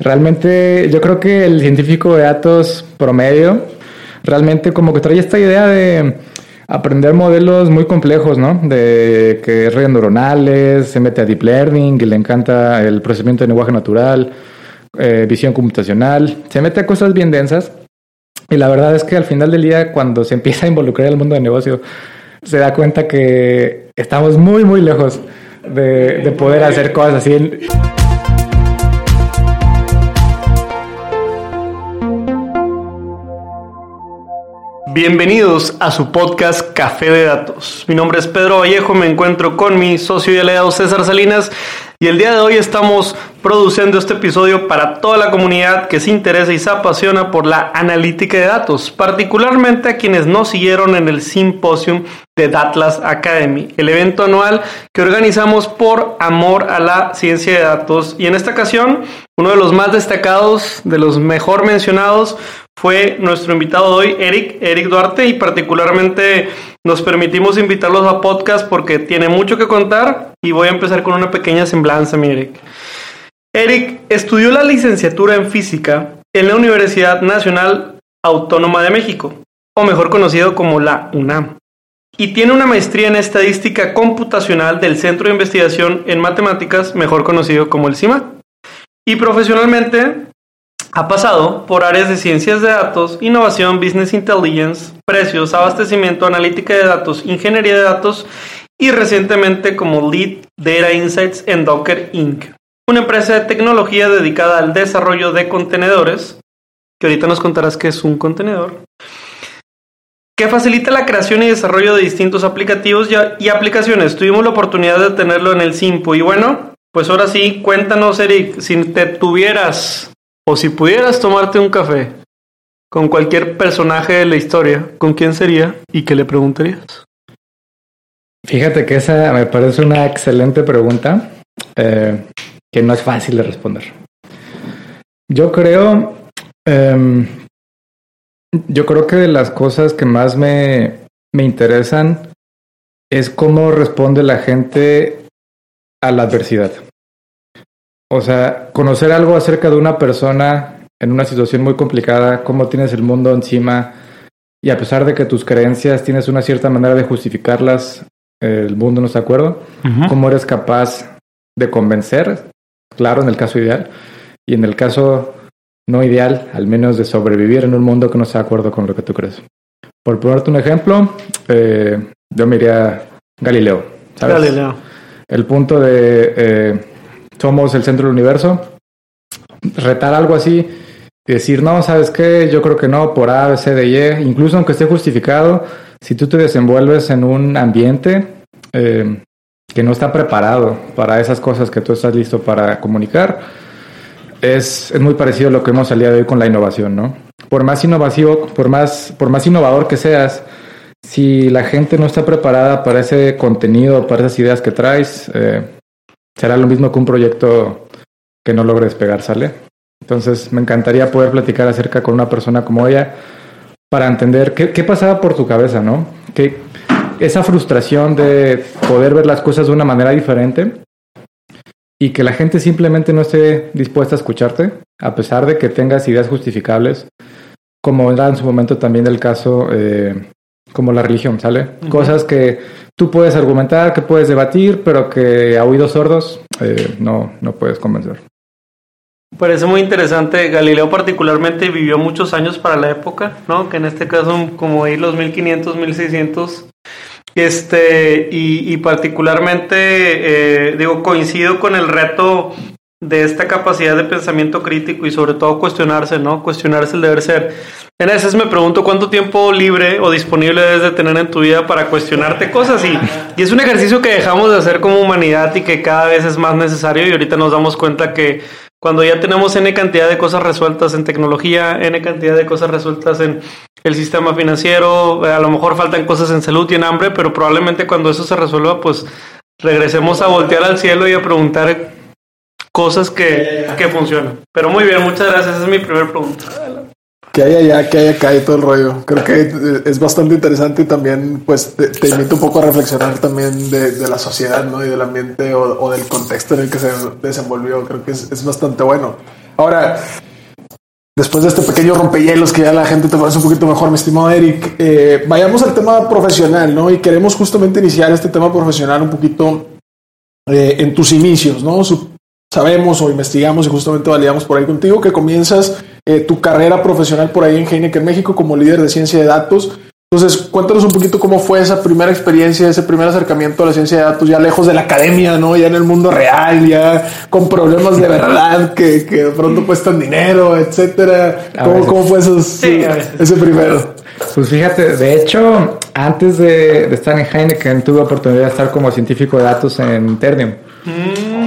Realmente yo creo que el científico de datos promedio realmente como que trae esta idea de aprender modelos muy complejos, ¿no? De que redes neuronales, se mete a deep learning, y le encanta el procesamiento de lenguaje natural, eh, visión computacional, se mete a cosas bien densas. Y la verdad es que al final del día, cuando se empieza a involucrar el mundo del negocio, se da cuenta que estamos muy, muy lejos de, de poder hacer cosas así. Bienvenidos a su podcast Café de Datos. Mi nombre es Pedro Vallejo, me encuentro con mi socio y aliado César Salinas y el día de hoy estamos produciendo este episodio para toda la comunidad que se interesa y se apasiona por la analítica de datos, particularmente a quienes nos siguieron en el Symposium de Datlas Academy, el evento anual que organizamos por amor a la ciencia de datos. Y en esta ocasión, uno de los más destacados, de los mejor mencionados, fue nuestro invitado hoy, Eric, Eric Duarte, y particularmente nos permitimos invitarlos a podcast porque tiene mucho que contar y voy a empezar con una pequeña semblanza, mi Eric. Eric estudió la licenciatura en física en la Universidad Nacional Autónoma de México, o mejor conocido como la UNAM, y tiene una maestría en estadística computacional del Centro de Investigación en Matemáticas, mejor conocido como el CIMAT. Y profesionalmente ha pasado por áreas de ciencias de datos, innovación, business intelligence, precios, abastecimiento, analítica de datos, ingeniería de datos y recientemente como Lead Data Insights en Docker Inc., una empresa de tecnología dedicada al desarrollo de contenedores, que ahorita nos contarás qué es un contenedor, que facilita la creación y desarrollo de distintos aplicativos y aplicaciones. Tuvimos la oportunidad de tenerlo en el Simpo y bueno, pues ahora sí, cuéntanos Eric, si te tuvieras o si pudieras tomarte un café con cualquier personaje de la historia, ¿con quién sería y qué le preguntarías? Fíjate que esa me parece una excelente pregunta eh, que no es fácil de responder. Yo creo, em, yo creo que de las cosas que más me, me interesan es cómo responde la gente a la adversidad. O sea, conocer algo acerca de una persona en una situación muy complicada, cómo tienes el mundo encima y a pesar de que tus creencias tienes una cierta manera de justificarlas, el mundo no está de acuerdo, cómo eres capaz de convencer, claro, en el caso ideal, y en el caso no ideal, al menos de sobrevivir en un mundo que no está de acuerdo con lo que tú crees. Por ponerte un ejemplo, eh, yo me iría Galileo. ¿sabes? Galileo. El punto de eh, somos el centro del universo. Retar algo así decir, no, ¿sabes qué? Yo creo que no, por A, B, C, D, Y, incluso aunque esté justificado, si tú te desenvuelves en un ambiente eh, que no está preparado para esas cosas que tú estás listo para comunicar, es, es muy parecido a lo que hemos salido hoy con la innovación, ¿no? Por más innovativo, por más, por más innovador que seas, si la gente no está preparada para ese contenido, para esas ideas que traes, eh, será lo mismo que un proyecto que no logre despegar, ¿sale? Entonces me encantaría poder platicar acerca con una persona como ella para entender qué, qué pasaba por tu cabeza, ¿no? Que esa frustración de poder ver las cosas de una manera diferente y que la gente simplemente no esté dispuesta a escucharte, a pesar de que tengas ideas justificables, como era en su momento también el caso eh, como la religión, ¿sale? Cosas que tú puedes argumentar, que puedes debatir, pero que a oídos sordos eh, no, no puedes convencer. Parece muy interesante. Galileo particularmente vivió muchos años para la época, ¿no? Que en este caso como ahí los 1500, 1600. Este, y, y particularmente, eh, digo, coincido con el reto de esta capacidad de pensamiento crítico y sobre todo cuestionarse, ¿no? Cuestionarse el deber ser. En veces me pregunto cuánto tiempo libre o disponible debes de tener en tu vida para cuestionarte cosas y, y es un ejercicio que dejamos de hacer como humanidad y que cada vez es más necesario y ahorita nos damos cuenta que cuando ya tenemos N cantidad de cosas resueltas en tecnología, N cantidad de cosas resueltas en el sistema financiero, a lo mejor faltan cosas en salud y en hambre, pero probablemente cuando eso se resuelva, pues regresemos a voltear al cielo y a preguntar cosas que, que funcionan. Pero muy bien, muchas gracias. Esa es mi primera pregunta. Que hay allá, que hay acá y todo el rollo. Creo que es bastante interesante y también pues te, te invito un poco a reflexionar también de, la sociedad ¿no? y del ambiente o, o, del contexto en el que se desenvolvió. Creo que es, es bastante bueno. Ahora, después de este pequeño rompehielos que ya la gente te conoce un poquito mejor, mi estimado Eric, eh, vayamos al tema profesional, ¿no? Y queremos justamente iniciar este tema profesional un poquito eh, en tus inicios, ¿no? Sabemos o investigamos y justamente validamos por ahí contigo que comienzas eh, tu carrera profesional por ahí en Heineken México como líder de ciencia de datos. Entonces, cuéntanos un poquito cómo fue esa primera experiencia, ese primer acercamiento a la ciencia de datos, ya lejos de la academia, ¿no? Ya en el mundo real, ya con problemas de verdad que, que de pronto cuestan dinero, etcétera. ¿Cómo, ¿Cómo, fue ese primero? Pues fíjate, de hecho, antes de, de, estar en Heineken, tuve oportunidad de estar como científico de datos en Ternium. Mm.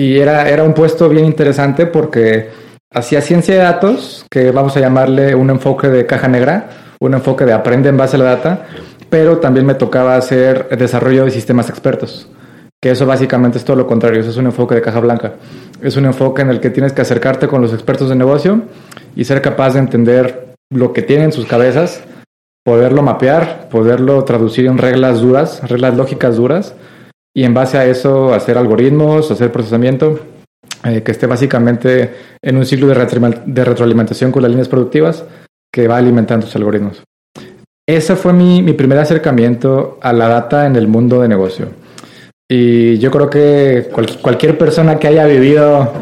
Y era, era un puesto bien interesante porque hacía ciencia de datos, que vamos a llamarle un enfoque de caja negra, un enfoque de aprende en base a la data, pero también me tocaba hacer desarrollo de sistemas expertos, que eso básicamente es todo lo contrario, eso es un enfoque de caja blanca. Es un enfoque en el que tienes que acercarte con los expertos de negocio y ser capaz de entender lo que tienen en sus cabezas, poderlo mapear, poderlo traducir en reglas duras, reglas lógicas duras, y en base a eso hacer algoritmos, hacer procesamiento eh, que esté básicamente en un ciclo de, de, retroalimentación con las líneas productivas que va alimentando sus algoritmos. Ese fue mi, mi, primer acercamiento a la data en el mundo de negocio. Y yo creo que cualquier persona que haya vivido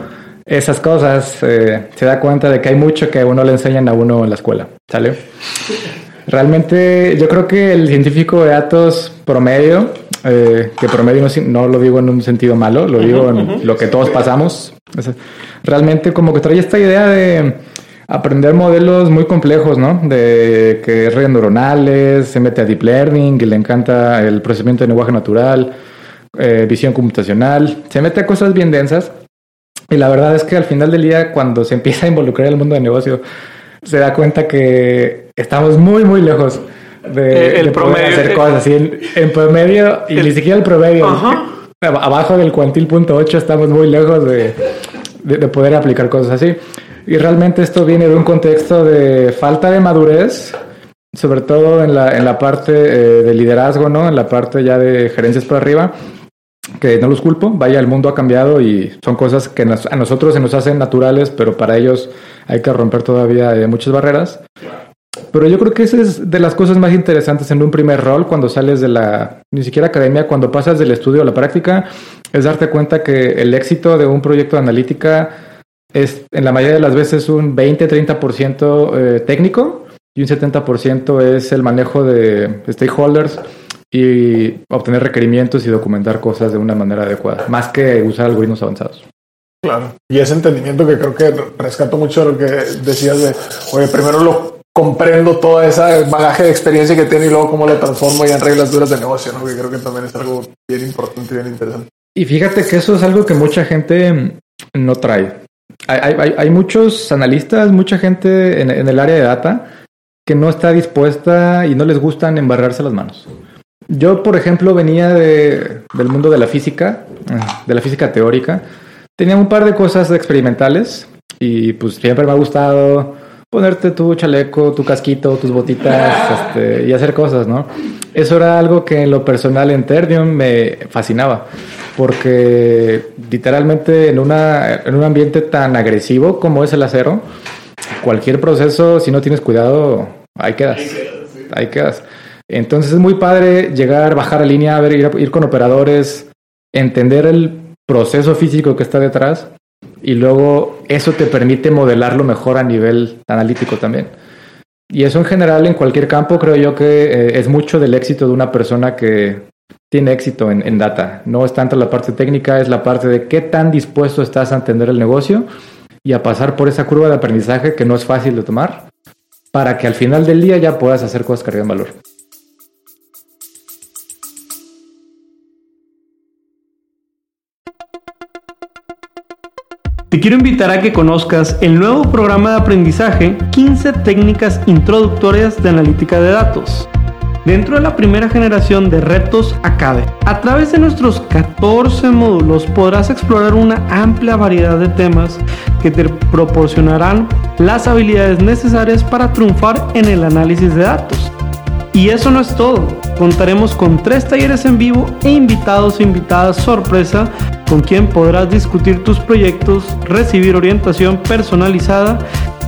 esas cosas eh, se da cuenta de que hay mucho que a uno le enseñan a uno en la escuela. ¿Sale? Realmente yo creo que el científico de datos promedio eh, que promedio no, lo digo en un sentido malo, lo digo en lo que todos pasamos. realmente como que trae esta idea de aprender modelos muy complejos, ¿no? De que redes neuronales, se mete a deep learning, y le encanta el procesamiento de lenguaje natural, eh, visión computacional, se mete a cosas bien densas. Y la verdad es que al final del día, cuando se empieza a involucrar en el mundo del negocio, se da cuenta que estamos muy, muy lejos de, el promedio, hacer cosas así. En, promedio, y ni siquiera el promedio. Abajo del cuantil punto 8 estamos muy lejos de, de, poder aplicar cosas así. Y realmente esto viene de un contexto de falta de madurez, sobre todo en la, en la parte eh, de liderazgo, ¿no? En la parte ya de gerencias por arriba, que no los culpo, vaya, el mundo ha cambiado y son cosas que a nosotros se nos hacen naturales, pero para ellos hay que romper todavía eh, muchas barreras. Pero yo creo que esa es de las cosas más interesantes en un primer rol cuando sales de la, ni siquiera academia, cuando pasas del estudio a la práctica, es darte cuenta que el éxito de un proyecto de analítica es en la mayoría de las veces un 20-30% eh, técnico y un 70% es el manejo de stakeholders y obtener requerimientos y documentar cosas de una manera adecuada, más que usar algoritmos avanzados. Claro, y ese entendimiento que creo que rescato mucho lo que decías de, oye, primero lo comprendo todo ese bagaje de experiencia que tiene y luego cómo lo transformo ya en reglas duras de negocio, ¿no? Que creo que también es algo bien importante y bien interesante. Y fíjate que eso es algo que mucha gente no trae. Hay, hay, muchos analistas, mucha gente en, el área de data que no está dispuesta y no les gustan embarrarse las manos. Yo, por ejemplo, venía de, del mundo de la física, de la física teórica. Tenía un par de cosas experimentales y pues siempre me ha gustado ponerte tu chaleco, tu casquito, tus botitas este, y hacer cosas, ¿no? Eso era algo que en lo personal en Ternium me fascinaba, porque literalmente en, una, en un ambiente tan agresivo como es el acero, cualquier proceso, si no tienes cuidado, ahí quedas, ahí quedas. Entonces es muy padre llegar, bajar a línea, ver, ir, ir con operadores, entender el proceso físico que está detrás y luego eso te permite modelarlo mejor a nivel analítico también. Y eso en general en cualquier campo creo yo que eh, es mucho del éxito de una persona que tiene éxito en, en, data. No es tanto la parte técnica, es la parte de qué tan dispuesto estás a entender el negocio y a pasar por esa curva de aprendizaje que no es fácil de tomar para que al final del día ya puedas hacer cosas que arriesgan valor. Te quiero invitar a que conozcas el nuevo programa de aprendizaje 15 técnicas introductorias de analítica de datos. Dentro de la primera generación de Retos Academy, a través de nuestros 14 módulos podrás explorar una amplia variedad de temas que te proporcionarán las habilidades necesarias para triunfar en el análisis de datos Y eso no es todo. Contaremos con tres talleres en vivo e invitados e invitadas sorpresa con quien podrás discutir tus proyectos, recibir orientación personalizada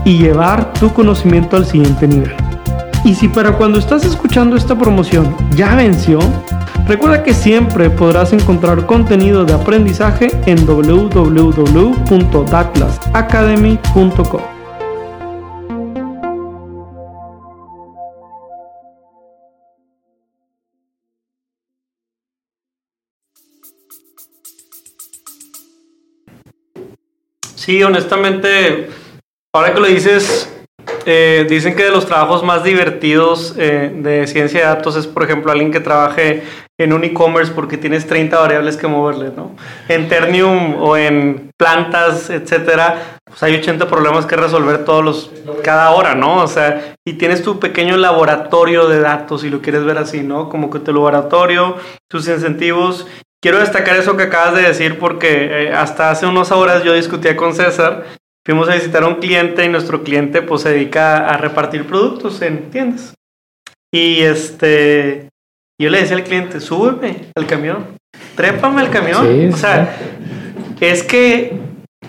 y llevar tu conocimiento al siguiente nivel. Y si para cuando estás escuchando esta promoción ya venció, recuerda que siempre podrás encontrar contenido de aprendizaje en www.datlasacademy.com. Sí, honestamente, ahora que lo dices, eh, dicen que de los trabajos más divertidos eh, de ciencia de datos es, por ejemplo, alguien que trabaje en un e-commerce porque tienes 30 variables que moverle, ¿no? En Ternium o en plantas, etcétera, pues hay 80 problemas que resolver todos los, cada hora, ¿no? O sea, y tienes tu pequeño laboratorio de datos, si lo quieres ver así, ¿no? Como que tu laboratorio, tus incentivos. Quiero destacar eso que acabas de decir porque eh, hasta hace unas horas yo discutía con César fuimos a visitar a un cliente y nuestro cliente pues se dedica a repartir productos en tiendas. Y este, yo le decía al cliente, súbeme al camión, trépame al camión. o sea, es que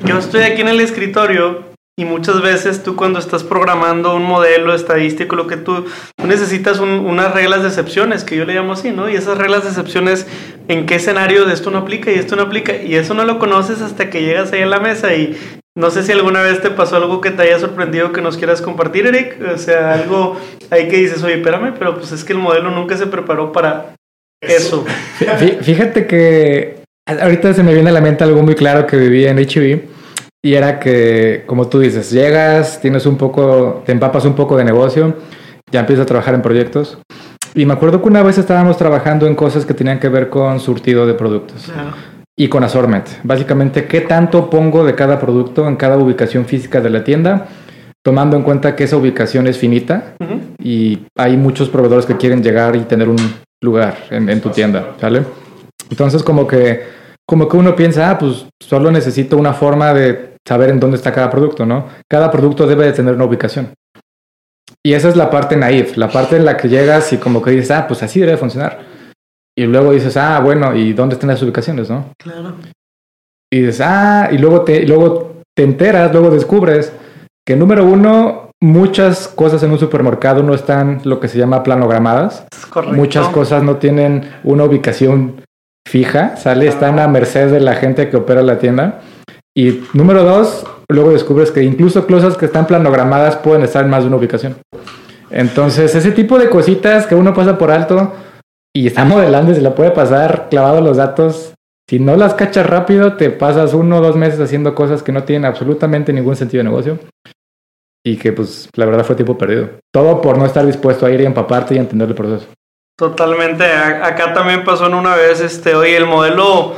yo estoy aquí en el escritorio y muchas veces tú cuando estás programando un modelo estadístico, lo que tú, necesitas unas reglas de excepciones, que yo le llamo así, ¿no? Y esas reglas de excepciones, ¿en qué escenario de esto no aplica y esto no aplica? Y eso no lo conoces hasta que llegas ahí a la mesa y no sé si alguna vez te pasó algo que te haya sorprendido que nos quieras compartir, Eric. O sea, algo ahí que dices, oye, espérame, pero pues es que el modelo nunca se preparó para eso. Fíjate que ahorita se me viene a la mente algo muy claro que viví en HB. Y era que, como tú dices, llegas, tienes un poco, te empapas un poco de negocio, ya empiezas a trabajar en proyectos. Y me acuerdo que una vez estábamos trabajando en cosas que tenían que ver con surtido de productos. Claro y con assortment. Básicamente, ¿qué tanto pongo de cada producto en cada ubicación física de la tienda? Tomando en cuenta que esa ubicación es finita y hay muchos proveedores que quieren llegar y tener un lugar en, tu tienda, ¿sale? Entonces, como que, como que uno piensa, ah, pues solo necesito una forma de saber en dónde está cada producto, ¿no? Cada producto debe de tener una ubicación. Y esa es la parte naive, la parte en la que llegas y como que dices, ah, pues así debe funcionar. Y luego dices, ah, bueno, ¿y dónde están las ubicaciones, no? Claro. Y dices, ah, y luego te, luego te enteras, luego descubres que número uno, muchas cosas en un supermercado no están lo que se llama planogramadas. Correcto. Muchas cosas no tienen una ubicación fija, sale, están a merced de la gente que opera la tienda. Y número dos, luego descubres que incluso cosas que están planogramadas pueden estar en más de una ubicación. Entonces, ese tipo de cositas que uno pasa por alto, y está modelando se la puede pasar clavado los datos. Si no las cachas rápido, te pasas uno o dos meses haciendo cosas que no tienen absolutamente ningún sentido de negocio. Y que, pues, la verdad fue tiempo perdido. Todo por no estar dispuesto a ir y empaparte y entender el proceso. Totalmente. acá también pasó en una vez, este, oye, el modelo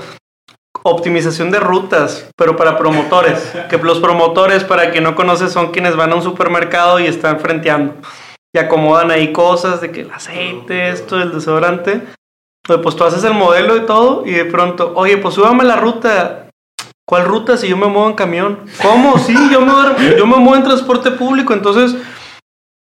optimización de rutas, pero para promotores. Que los promotores, para quien no conoce, son quienes van a un supermercado y están frenteando y acomodan ahí cosas de que el aceite, esto, el desodorante. Pues tú haces el modelo y todo y de pronto, oye, pues súbame la ruta. ¿Cuál ruta si yo me muevo en camión? ¿Cómo? Sí, yo me, yo me muevo en transporte público. Entonces,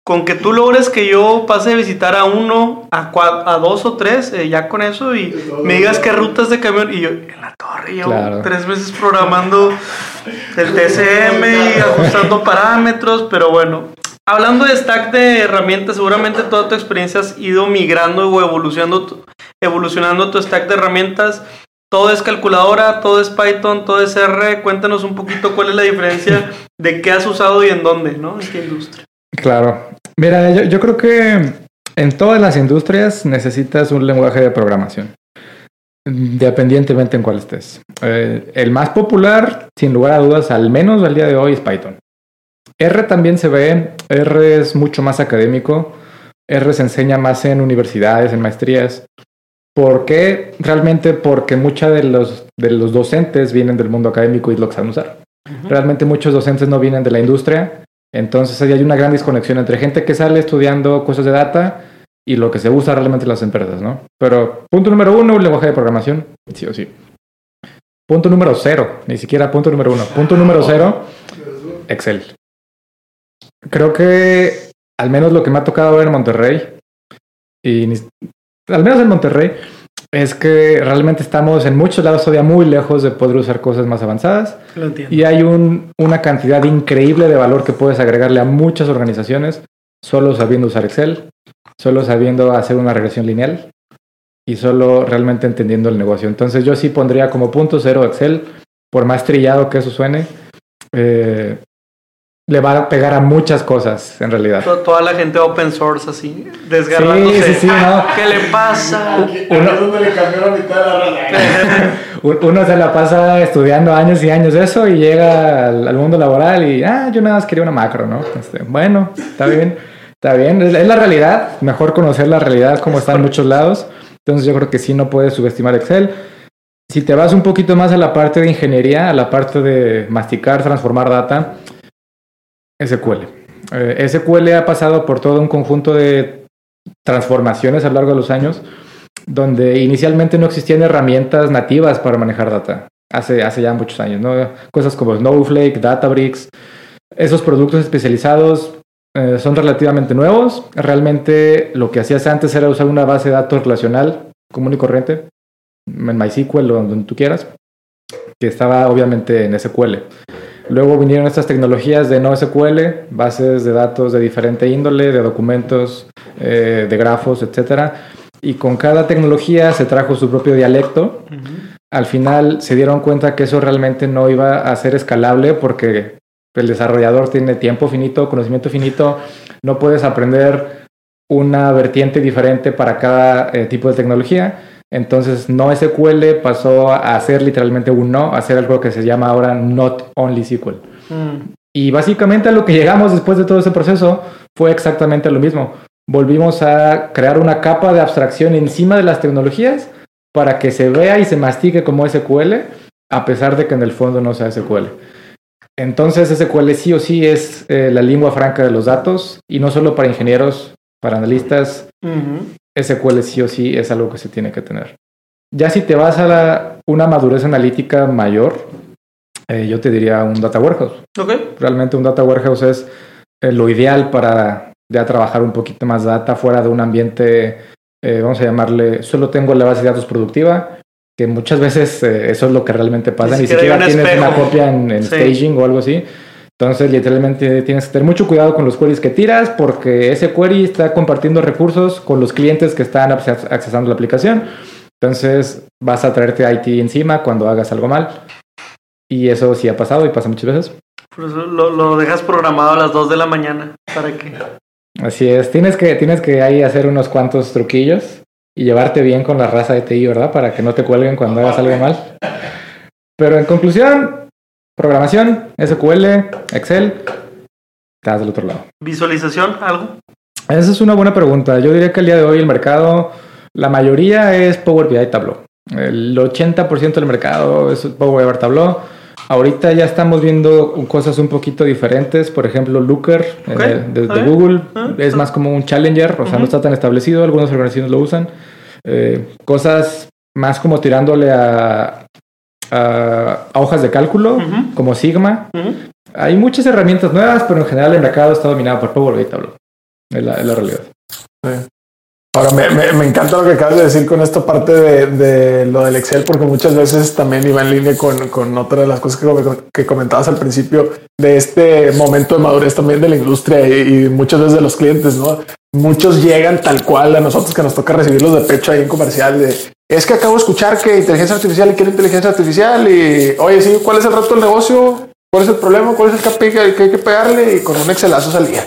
con que tú logres que yo pase a visitar a uno, a, a dos o tres, eh, ya con eso, y me digas qué rutas de camión. Y yo, en la torre, yo tres meses programando el TCM y ajustando parámetros, pero bueno, Hablando de stack de herramientas, seguramente toda tu experiencia has ido migrando o evolucionando tu, evolucionando tu stack de herramientas. Todo es calculadora, todo es Python, todo es R. Cuéntanos un poquito cuál es la diferencia de qué has usado y en dónde, ¿no? En qué industria. Claro. Mira, yo, creo que en todas las industrias necesitas un lenguaje de programación, independientemente en cuál estés. Eh, el más popular, sin lugar a dudas, al menos al día de hoy, es Python. R también se ve, R es mucho más académico, R se enseña más en universidades, en maestrías. ¿Por qué? Realmente porque muchos de los, de los docentes vienen del mundo académico y lo saben usar. Realmente muchos docentes no vienen de la industria, entonces hay una gran desconexión entre gente que sale estudiando cosas de data y lo que se usa realmente en las empresas, ¿no? Pero punto número uno, un lenguaje de programación, sí o sí. Punto número cero, ni siquiera punto número uno. Punto número cero, Excel. Creo que al menos lo que me ha tocado ver en Monterrey, y al menos en Monterrey, es que realmente estamos en muchos lados todavía muy lejos de poder usar cosas más avanzadas. Lo entiendo. Y hay un, una cantidad increíble de valor que puedes agregarle a muchas organizaciones solo sabiendo usar Excel, solo sabiendo hacer una regresión lineal y solo realmente entendiendo el negocio. Entonces yo sí pondría como punto cero Excel, por más trillado que eso suene. Eh, le va a pegar a muchas cosas, en realidad. Toda la gente open source así, desgarrándose. Sí, sí, sí, no. ¿Qué le pasa? Uno, le cambió la mitad de la Uno se la pasa estudiando años y años eso y llega al, mundo laboral y, ah, yo nada más quería una macro, ¿no? Este, bueno, está bien, está bien, es, la realidad, mejor conocer la realidad como está en muchos lados. Entonces yo creo que sí no puedes subestimar Excel. Si te vas un poquito más a la parte de ingeniería, a la parte de masticar, transformar data, SQL. Eh, SQL ha pasado por todo un conjunto de transformaciones a lo largo de los años, donde inicialmente no existían herramientas nativas para manejar data. Hace, hace ya muchos años, ¿no? Cosas como Snowflake, Databricks, esos productos especializados eh, son relativamente nuevos. Realmente lo que hacías antes era usar una base de datos relacional común y corriente, en MySQL o donde tú quieras, que estaba obviamente en SQL. Luego vinieron estas tecnologías de NoSQL, bases de datos de diferente índole, de documentos, eh, de grafos, etc. Y con cada tecnología se trajo su propio dialecto. Al final se dieron cuenta que eso realmente no iba a ser escalable porque el desarrollador tiene tiempo finito, conocimiento finito, no puedes aprender una vertiente diferente para cada eh, tipo de tecnología. Entonces, no SQL pasó a ser literalmente un no, a ser algo que se llama ahora Not Only SQL. Mm. Y básicamente a lo que llegamos después de todo ese proceso fue exactamente lo mismo. Volvimos a crear una capa de abstracción encima de las tecnologías para que se vea y se mastique como SQL, a pesar de que en el fondo no sea SQL. Entonces SQL sí o sí es eh, la lengua franca de los datos y no solo para ingenieros, para analistas. SQL sí o sí es algo que se tiene que tener. Ya si te vas a una madurez analítica mayor, eh, yo te diría un data warehouse. Okay. Realmente un data warehouse es eh, lo ideal para ya trabajar un poquito más data fuera de un ambiente, vamos a llamarle, solo tengo la base de datos productiva que muchas veces eh, eso es lo que realmente pasa, ni, siquiera, tienes una copia en, staging o algo así. Entonces, literalmente tienes que tener mucho cuidado con los queries que tiras porque ese query está compartiendo recursos con los clientes que están accesando la aplicación. Entonces, vas a traerte IT encima cuando hagas algo mal. Y eso sí ha pasado y pasa muchas veces. Por eso lo, lo dejas programado a las 2 de la mañana. ¿Para qué? Así es. Tienes que, tienes que ahí hacer unos cuantos truquillos y llevarte bien con la raza de TI, ¿verdad? Para que no te cuelguen cuando hagas algo mal. Pero en conclusión, programación, SQL, Excel, estás del otro lado. ¿Visualización? ¿Algo? Esa es una buena pregunta. Yo diría que el día de hoy el mercado, la mayoría es Power BI Tableau. El 80% del mercado es Power BI Tableau. Ahorita ya estamos viendo cosas un poquito diferentes. Por ejemplo, Looker eh, de, Google ah, es más como un challenger, o sea, no está tan establecido. Algunas organizaciones lo usan. Eh, cosas más como tirándole a, hojas de cálculo, como Sigma. Hay muchas herramientas nuevas, pero en general el mercado está dominado por Power BI Tableau. Es la, realidad. Ahora, me, me, encanta lo que acabas de decir con esta parte de, de, lo del Excel, porque muchas veces también iba en línea con, con otra de las cosas que, que, comentabas al principio de este momento de madurez también de la industria y, muchas veces de los clientes, ¿no? Muchos llegan tal cual a nosotros que nos toca recibirlos de pecho ahí en comercial de es que acabo de escuchar que inteligencia artificial y quiero inteligencia artificial y oye, sí, ¿cuál es el reto del negocio? ¿Cuál es el problema? ¿Cuál es el KPI que hay que pegarle? Y con un Excelazo salía.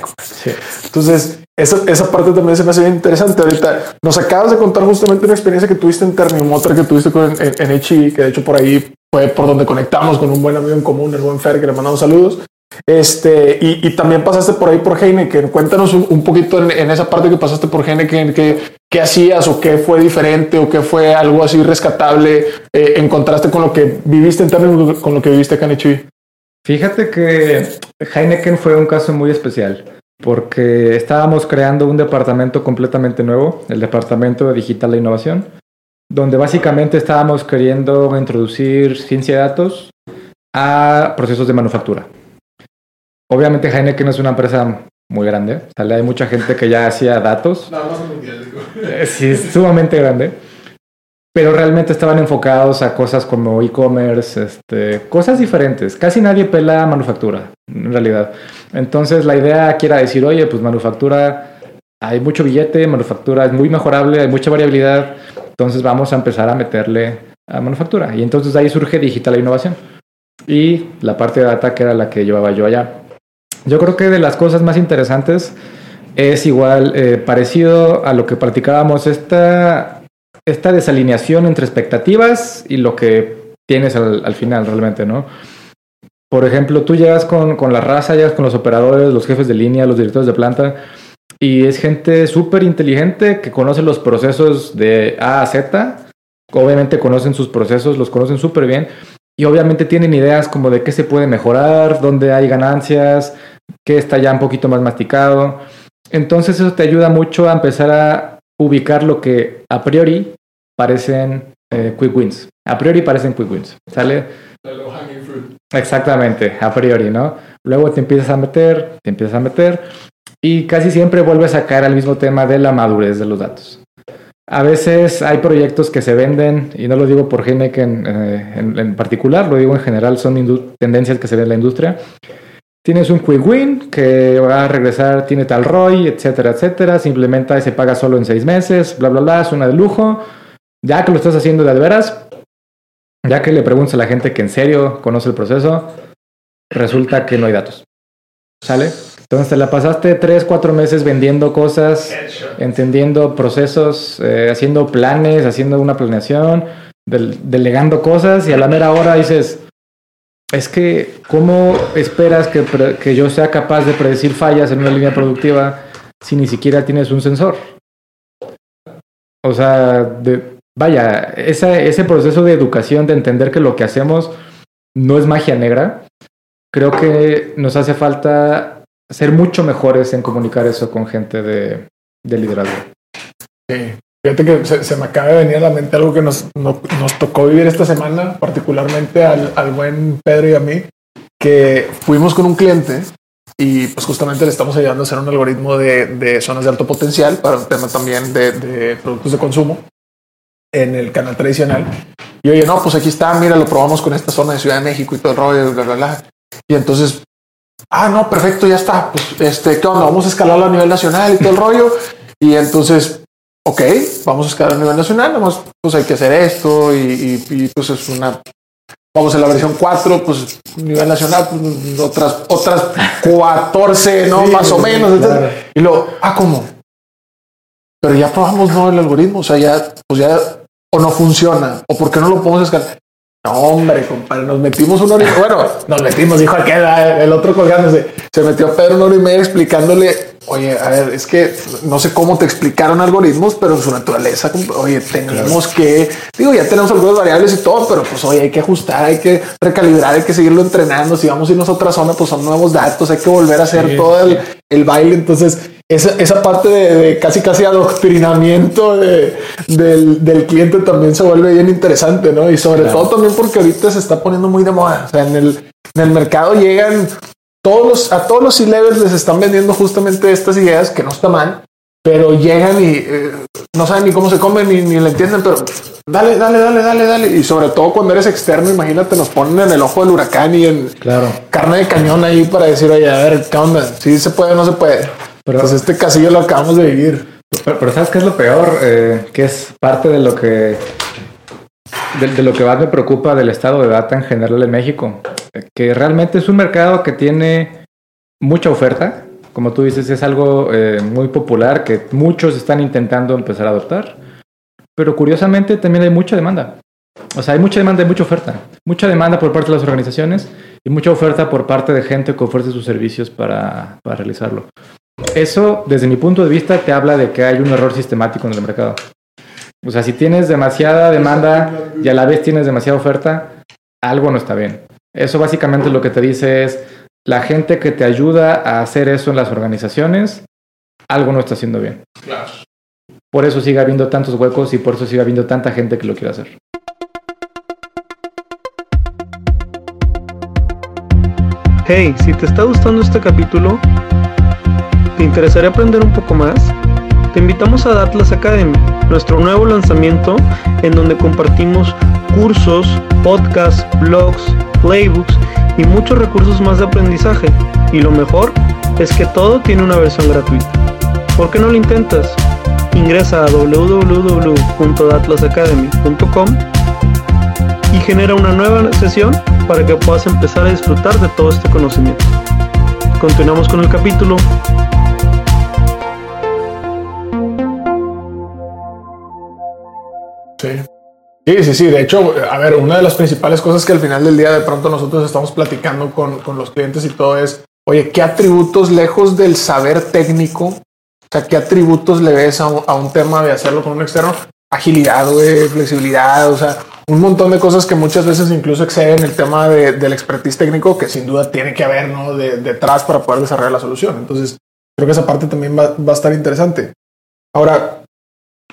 Entonces, esa, esa parte también se me hace interesante. Ahorita nos acabas de contar justamente una experiencia que tuviste en Termimotra, que tuviste con, en, en que de hecho por ahí fue por donde conectamos con un buen amigo en común, el buen Fer, que le mandamos saludos. Este, y, también pasaste por ahí por Heineken. Cuéntanos un, poquito en, esa parte que pasaste por Heineken, que, qué hacías o qué fue diferente o qué fue algo así rescatable eh, en contraste con lo que viviste en términos con lo que viviste acá en HI. Fíjate que Heineken fue un caso muy especial porque estábamos creando un departamento completamente nuevo, el Departamento de Digital e Innovación, donde básicamente estábamos queriendo introducir ciencia de datos a procesos de manufactura. Obviamente Heineken es una empresa muy grande. Sale, hay mucha gente que ya hacía datos. Eh, Sí, es sumamente grande. Pero realmente estaban enfocados a cosas como e-commerce, este, cosas diferentes. Casi nadie pela manufactura, en realidad. Entonces la idea aquí era decir, oye, pues manufactura, hay mucho billete, manufactura es muy mejorable, hay mucha variabilidad. Entonces vamos a empezar a meterle a manufactura. Y entonces de ahí surge digital e innovación. Y la parte de data que era la que llevaba yo allá. Yo creo que de las cosas más interesantes es igual eh, parecido a lo que practicábamos esta, esta desalineación entre expectativas y lo que tienes al, al final realmente, ¿no? Por ejemplo, tú llegas con, con la raza, llegas con los operadores, los jefes de línea, los directores de planta, y es gente súper inteligente que conoce los procesos de A a Z. Obviamente conocen sus procesos, los conocen súper bien. Y obviamente tienen ideas como de qué se puede mejorar, dónde hay ganancias, qué está ya un poquito más masticado. Entonces eso te ayuda mucho a empezar a ubicar lo que a priori parecen eh, quick wins. A priori parecen quick wins. ¿Sale? Fruit. Exactamente, a priori, ¿no? Luego te empiezas a meter, te empiezas a meter y casi siempre vuelves a caer al mismo tema de la madurez de los datos. A veces hay proyectos que se venden, y no lo digo por Heineken eh, en, en particular, lo digo en general, son tendencias que se ven en la industria. Tienes un quick win que va a regresar, tiene tal ROI, etcétera, etcétera, se implementa y se paga solo en seis meses, bla, bla, bla, es una de lujo. Ya que lo estás haciendo de veras, ya que le preguntas a la gente que en serio conoce el proceso, resulta que no hay datos. ¿Sale? Entonces te la pasaste tres, cuatro meses vendiendo cosas, entendiendo procesos, eh, haciendo planes, haciendo una planeación, del- delegando cosas y a la mera hora dices, es que, ¿cómo esperas que, yo sea capaz de predecir fallas en una línea productiva si ni siquiera tienes un sensor? O sea, de- vaya, ese proceso de educación, de entender que lo que hacemos no es magia negra, creo que nos hace falta ser mucho mejores en comunicar eso con gente de, de liderazgo. Sí. Fíjate que se, me acaba de venir a la mente algo que nos, no- nos tocó vivir esta semana, particularmente al, al buen Pedro y a mí, que fuimos con un cliente y pues justamente le estamos ayudando a hacer un algoritmo de, de zonas de alto potencial para un tema también de, de productos de consumo en el canal tradicional. Y oye, no, pues aquí está, mira, lo probamos con esta zona de Ciudad de México y todo el rollo, bla, bla, bla. Y entonces, ah, no, perfecto, ya está. Pues, este, ¿qué? Vamos a escalarlo a nivel nacional y todo el rollo. Y entonces, ok, vamos a escalar a nivel nacional, nomás pues hay que hacer esto y, y- y, pues es una... Vamos en la versión 4, pues nivel nacional, pues, otras, otras 14, ¿no? Sí, Más o menos. claro. Y luego, ah, ¿cómo? Pero ya probamos, ¿no? El algoritmo, o sea, ya, pues ya, o no funciona, o por qué no lo podemos escalar. No, hombre, compadre, nos metimos una hora y Bueno, nos metimos, dijo aquel, ah, el otro colgándose. Se metió Pedro una hora y media explicándole, oye, a ver, es que no sé cómo te explicaron algoritmos, pero en su naturaleza, oye, tenemos que, digo, ya tenemos algunas variables y todo, pero pues, oye, hay que ajustar, hay que recalibrar, hay que seguirlo entrenando. Si vamos a irnos a otra zona, pues son nuevos datos, hay que volver a hacer Sí, todo el, el baile. Entonces, esa, esa parte de, de casi casi adoctrinamiento de- del, del cliente también se vuelve bien interesante, ¿no? Y sobre Claro. todo también porque ahorita se está poniendo muy de moda. O sea, en el, en el mercado llegan todos los, a todos los C-levels les están vendiendo justamente estas ideas que no está mal, pero llegan y eh, no saben ni cómo se comen ni, ni le entienden, pero dale, dale, dale, dale, dale. Y sobre todo cuando eres externo, imagínate, nos ponen en el ojo del huracán y en, Claro. carne de cañón ahí para decir, oye, a ver, ¿qué onda? Si se puede o no se puede. Pero- pues este casillo lo acabamos de vivir. Pero, pero ¿sabes qué es lo peor? Eh, que es parte de lo que de, de lo que más me preocupa del estado de data en general en México. Eh, Que realmente es un mercado que tiene mucha oferta. Como tú dices, es algo eh, muy popular que muchos están intentando empezar a adoptar. Pero curiosamente también hay mucha demanda. O sea, hay mucha demanda y mucha oferta. Mucha demanda por parte de las organizaciones y mucha oferta por parte de gente que ofrece sus servicios para, para realizarlo. Eso, desde mi punto de vista, te habla de que hay un error sistemático en el mercado. O sea, si tienes demasiada demanda y a la vez tienes demasiada oferta, algo no está bien. Eso básicamente lo que te dice es, la gente que te ayuda a hacer eso en las organizaciones, algo no está haciendo bien. Por eso sigue habiendo tantos huecos y por eso sigue habiendo tanta gente que lo quiere hacer. Hey, si te está gustando este capítulo, ¿Te interesaría aprender un poco más? Te invitamos a Atlas Academy, nuestro nuevo lanzamiento en donde compartimos cursos, podcasts, blogs, playbooks y muchos recursos más de aprendizaje. Y lo mejor es que todo tiene una versión gratuita. ¿Por qué no lo intentas? Ingresa a www.atlasacademy.com y genera una nueva sesión para que puedas empezar a disfrutar de todo este conocimiento. Continuamos con el capítulo. Sí. Sí, sí, sí. De hecho, a ver, una de las principales cosas que al final del día de pronto nosotros estamos platicando con, con los clientes y todo es, oye, ¿qué atributos lejos del saber técnico? O sea, ¿qué atributos le ves a a un tema de hacerlo con un externo? Agilidad, güey, flexibilidad, o sea, un montón de cosas que muchas veces incluso exceden el tema de, del expertise técnico que sin duda tiene que haber ¿no? de, detrás para poder desarrollar la solución. Entonces, creo que esa parte también va, va, a estar interesante. Ahora,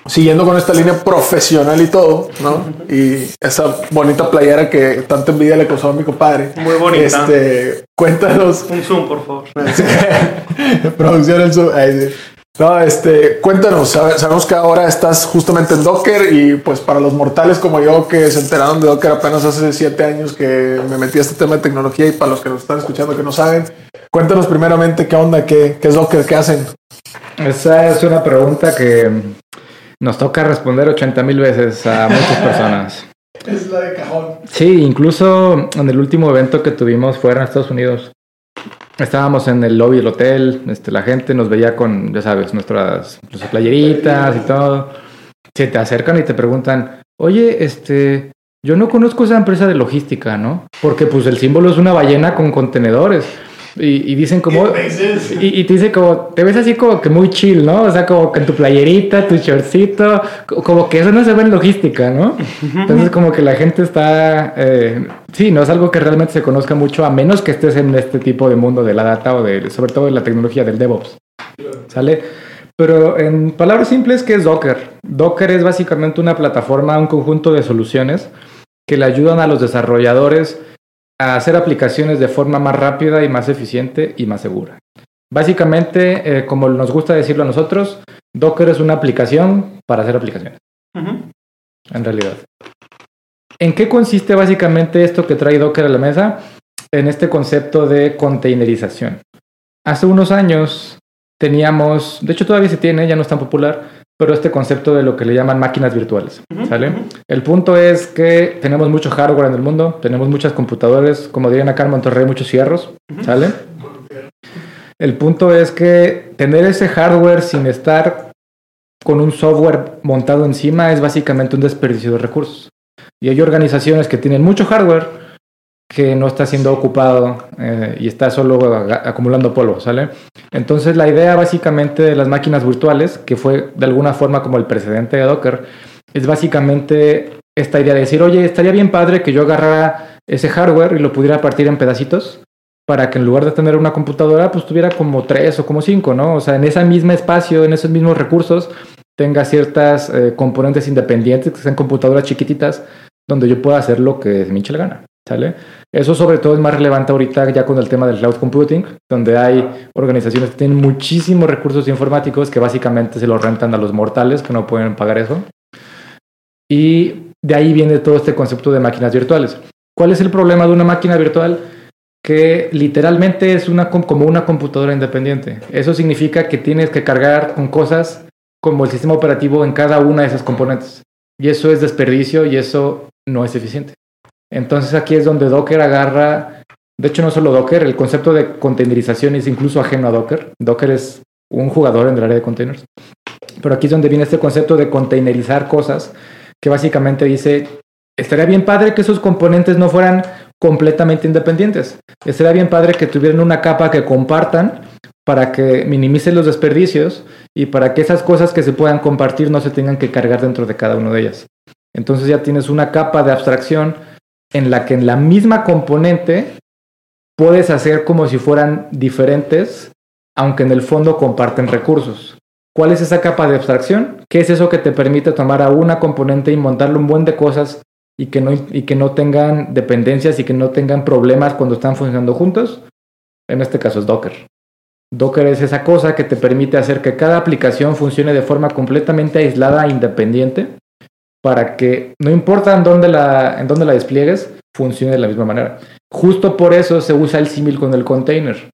siguiendo con esta línea profesional y todo, ¿no? Y esa bonita playera que tanta envidia le causó a mi compadre. Muy bonita. Este, cuéntanos. Un zoom, por favor. Producción el zoom. Ahí, sí. No, este, cuéntanos, sabemos que ahora estás justamente en Docker y pues para los mortales como yo que se enteraron de Docker apenas hace siete años que me metí a este tema de tecnología y para los que nos están escuchando que no saben, cuéntanos primeramente qué onda, qué, qué es Docker, qué hacen. Esa es una pregunta que nos toca responder 80 mil veces a muchas personas. es la de cajón. Sí, incluso en el último evento que tuvimos fuera en Estados Unidos. Estábamos en el lobby del hotel, este, la gente nos veía con, ya sabes, nuestras, nuestras playeritas y todo. Se te acercan y te preguntan, oye, este, yo no conozco esa empresa de logística, ¿no? Porque pues el símbolo es una ballena con contenedores. Y, y, dicen como... Y, y, te dice como... Te ves así como que muy chill, ¿no? O sea, como que en tu playerita, tu shortcito... Como que eso no se ve en logística, ¿no? Entonces como que la gente está... Eh, sí, no es algo que realmente se conozca mucho a menos que estés en este tipo de mundo de la data o de... Sobre todo de la tecnología del DevOps. ¿Sale? Pero en palabras simples, ¿qué es Docker? Docker es básicamente una plataforma, un conjunto de soluciones que le ayudan a los desarrolladores a hacer aplicaciones de forma más rápida y más eficiente y más segura. Básicamente, eh, como nos gusta decirlo a nosotros, Docker es una aplicación para hacer aplicaciones. Uh -huh. En realidad. ¿En qué consiste básicamente esto que trae Docker a la mesa? En este concepto de containerización. Hace unos años teníamos, de hecho todavía se tiene, ya no es tan popular, pero este concepto de lo que le llaman máquinas virtuales, ¿sale? Uh -huh. El punto es que tenemos mucho hardware en el mundo, tenemos muchas computadoras, como dirían acá en Monterrey, muchos fierros, uh -huh. ¿sale? El punto es que tener ese hardware sin estar con un software montado encima es básicamente un desperdicio de recursos. Y hay organizaciones que tienen mucho hardware que no está siendo ocupado eh, y está solo acumulando polvo, ¿sale? Entonces la idea básicamente de las máquinas virtuales, que fue de alguna forma como el precedente de Docker, es básicamente esta idea de decir, oye, estaría bien padre que yo agarrara ese hardware y lo pudiera partir en pedacitos para que en lugar de tener una computadora, pues tuviera como tres o como cinco, ¿no? O sea, en ese mismo espacio, en esos mismos recursos, tenga ciertas eh, componentes independientes, que sean computadoras chiquititas, donde yo pueda hacer lo que me hinche la gana. ¿Sale? Eso sobre todo es más relevante ahorita ya con el tema del cloud computing, donde hay organizaciones que tienen muchísimos recursos informáticos que básicamente se los rentan a los mortales que no pueden pagar eso. Y de ahí viene todo este concepto de máquinas virtuales. ¿Cuál es el problema de una máquina virtual? Que literalmente es una, como una computadora independiente. Eso significa que tienes que cargar con cosas como el sistema operativo en cada una de esas componentes. Y eso es desperdicio y eso no es eficiente. Entonces aquí es donde Docker agarra, de hecho no solo Docker, el concepto de containerización es incluso ajeno a Docker. Docker es un jugador en el área de containers. Pero aquí es donde viene este concepto de containerizar cosas, que básicamente dice, estaría bien padre que esos componentes no fueran completamente independientes. Estaría bien padre que tuvieran una capa que compartan para que minimicen los desperdicios y para que esas cosas que se puedan compartir no se tengan que cargar dentro de cada una de ellas. Entonces ya tienes una capa de abstracción en la que en la misma componente puedes hacer como si fueran diferentes, aunque en el fondo comparten recursos. ¿Cuál es esa capa de abstracción? ¿Qué es eso que te permite tomar a una componente y montarle un buen de cosas y que no, y que no tengan dependencias y que no tengan problemas cuando están funcionando juntos? En este caso es Docker. Docker es esa cosa que te permite hacer que cada aplicación funcione de forma completamente aislada e independiente para que no importa en dónde la, en dónde la despliegues, funcione de la misma manera. Justo por eso se usa el símil con el container,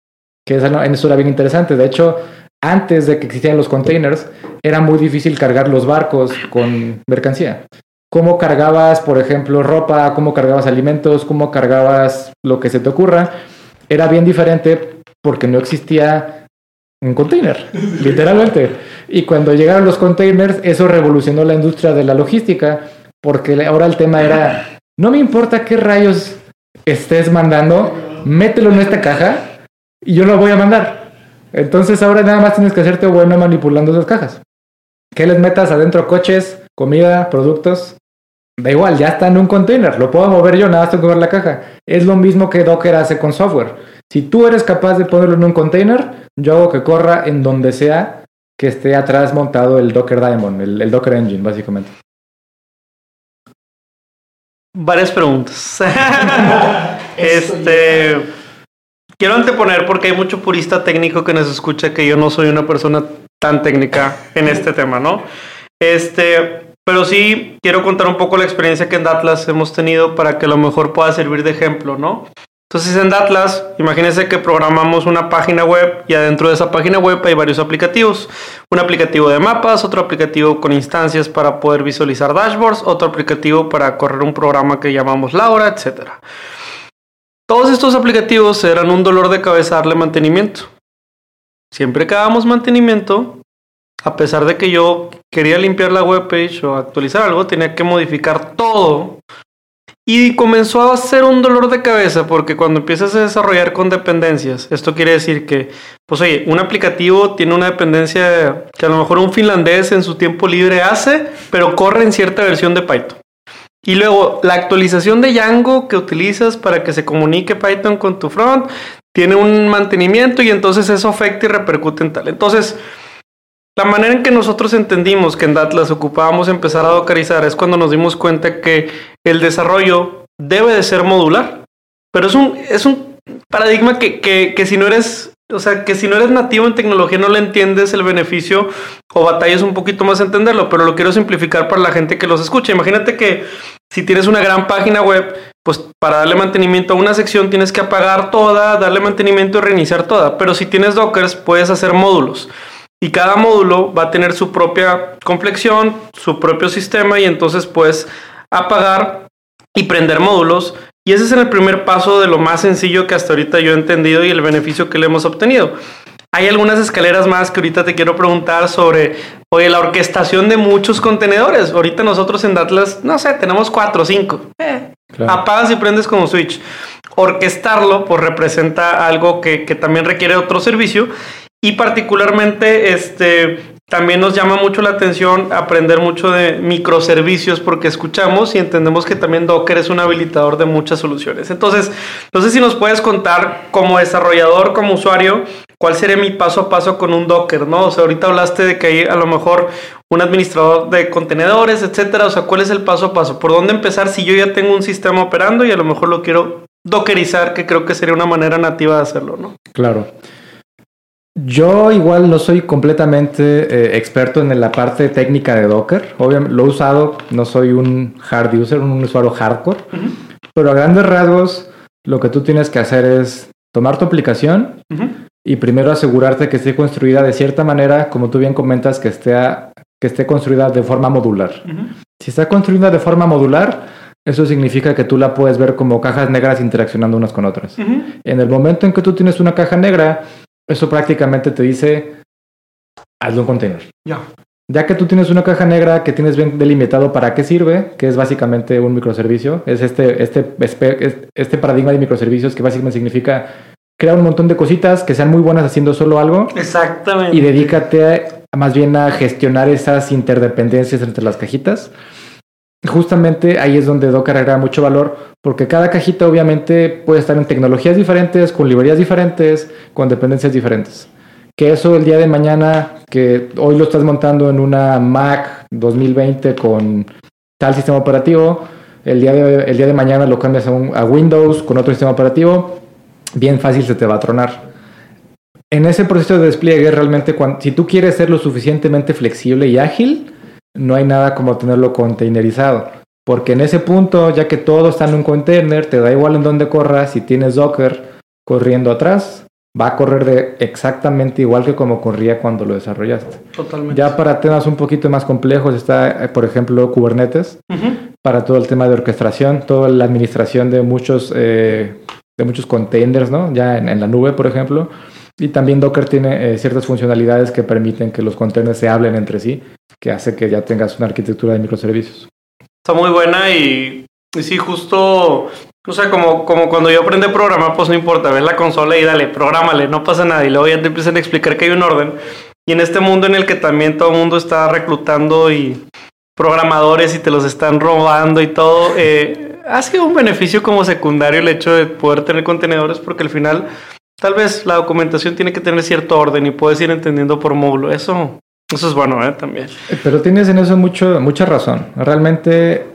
que en eso era bien interesante. De hecho, antes de que existieran los containers, era muy difícil cargar los barcos con mercancía. ¿Cómo cargabas, por ejemplo, ropa? ¿Cómo cargabas alimentos? ¿Cómo cargabas lo que se te ocurra? Era bien diferente porque no existía un container, literalmente. Y cuando llegaron los containers, eso revolucionó la industria de la logística, porque ahora el tema era, no me importa qué rayos estés mandando, mételo en esta caja y yo lo voy a mandar. Entonces ahora nada más tienes que hacerte bueno manipulando esas cajas. Que les metas adentro coches, comida, productos. Da igual, ya está en un container, lo puedo mover yo, nada más tengo que ver la caja. Es lo mismo que Docker hace con software. Si tú eres capaz de ponerlo en un container, yo hago que corra en donde sea que esté atrás montado el Docker Daemon, el, Docker Engine, básicamente. Varias preguntas. este. Quiero anteponer porque hay mucho purista técnico que nos escucha que yo no soy una persona tan técnica en este tema, ¿no? Este, pero sí quiero contar un poco la experiencia que en Atlas hemos tenido para que a lo mejor pueda servir de ejemplo, ¿no? Entonces en Atlas, imagínense que programamos una página web y adentro de esa página web hay varios aplicativos. Un aplicativo de mapas, otro aplicativo con instancias para poder visualizar dashboards, otro aplicativo para correr un programa que llamamos Laura, etcétera. Todos estos aplicativos eran un dolor de cabeza darle mantenimiento. Siempre que hagamos mantenimiento, a pesar de que yo quería limpiar la webpage o actualizar algo, tenía que modificar todo. Y comenzó a ser un dolor de cabeza porque cuando empiezas a desarrollar con dependencias, esto quiere decir que, pues oye, un aplicativo tiene una dependencia que a lo mejor un finlandés en su tiempo libre hace, pero corre en cierta versión de Python. Y luego, la actualización de Django que utilizas para que se comunique Python con tu front tiene un mantenimiento y entonces eso afecta y repercute en tal. Entonces, la manera en que nosotros entendimos que en Datlas ocupábamos empezar a dockerizar es cuando nos dimos cuenta que el desarrollo debe de ser modular. Pero es un, es un paradigma que, que, que si no eres o sea, que si no eres nativo en tecnología no le entiendes el beneficio o batallas un poquito más entenderlo, pero lo quiero simplificar para la gente que los escucha. Imagínate que si tienes una gran página web, pues para darle mantenimiento a una sección tienes que apagar toda, darle mantenimiento y reiniciar toda. Pero si tienes Dockers, puedes hacer módulos. Y cada módulo va a tener su propia complexión, su propio sistema y entonces puedes apagar y prender módulos y ese es el primer paso de lo más sencillo que hasta ahorita yo he entendido y el beneficio que le hemos obtenido. Hay algunas escaleras más que ahorita te quiero preguntar sobre, oye, la orquestación de muchos contenedores. Ahorita nosotros en Atlas, no sé, tenemos cuatro o cinco. Eh, apagas y prendes como switch. Orquestarlo, pues representa algo que, que también requiere otro servicio. Y particularmente, este, también nos llama mucho la atención aprender mucho de microservicios porque escuchamos y entendemos que también Docker es un habilitador de muchas soluciones. Entonces, no sé si nos puedes contar como desarrollador, como usuario, cuál sería mi paso a paso con un Docker, ¿no? O sea, ahorita hablaste de que hay a lo mejor un administrador de contenedores, etcétera. O sea, ¿cuál es el paso a paso? ¿Por dónde empezar si yo ya tengo un sistema operando y a lo mejor lo quiero dockerizar, que creo que sería una manera nativa de hacerlo, ¿no? Claro. Yo igual no soy completamente eh, experto en la parte técnica de Docker. Obviamente lo he usado, no soy un hard user, un usuario hardcore. Pero a grandes rasgos, lo que tú tienes que hacer es tomar tu aplicación y primero asegurarte que esté construida de cierta manera, como tú bien comentas, que esté, que esté construida de forma modular. Si está construida de forma modular, eso significa que tú la puedes ver como cajas negras interaccionando unas con otras. En el momento en que tú tienes una caja negra, eso prácticamente te dice, hazlo un container. Ya. Ya que tú tienes una caja negra que tienes bien delimitado para qué sirve, que es básicamente un microservicio, es este, este, este paradigma de microservicios que básicamente significa crear un montón de cositas que sean muy buenas haciendo solo algo. Exactamente. Y dedícate más bien a gestionar esas interdependencias entre las cajitas. Justamente ahí es donde Docker agrega mucho valor porque cada cajita obviamente puede estar en tecnologías diferentes, con librerías diferentes, con dependencias diferentes. Que eso el día de mañana, que hoy lo estás montando en una Mac 2020 con tal sistema operativo, el día de, el día de mañana lo cambias a, a Windows con otro sistema operativo, bien fácil se te va a tronar. En ese proceso de despliegue, realmente, si tú quieres ser lo suficientemente flexible y ágil, no hay nada como tenerlo containerizado. Porque en ese punto, ya que todo está en un container, te da igual en dónde corras, si tienes Docker corriendo atrás, va a correr de exactamente igual que como corría cuando lo desarrollaste. Totalmente. Ya para temas un poquito más complejos está, eh, por ejemplo, Kubernetes, para todo el tema de orquestación, toda la administración de muchos, eh, de muchos containers, ¿no? Ya en, la nube, por ejemplo. Y también Docker tiene eh, ciertas funcionalidades que permiten que los containers se hablen entre sí, que hace que ya tengas una arquitectura de microservicios. Está muy buena y, y sí, justo o sea, como, como cuando yo aprendí a programar, pues no importa, ves la consola y dale, prográmale, no pasa nada. Y luego ya te empiezan a explicar que hay un orden. Y en este mundo en el que también todo el mundo está reclutando y programadores y te los están robando y todo, eh, ha sido un beneficio como secundario el hecho de poder tener contenedores porque al final tal vez la documentación tiene que tener cierto orden y puedes ir entendiendo por módulo. Eso, eso es bueno ¿eh? también. Pero tienes en eso mucho, mucha razón. Realmente,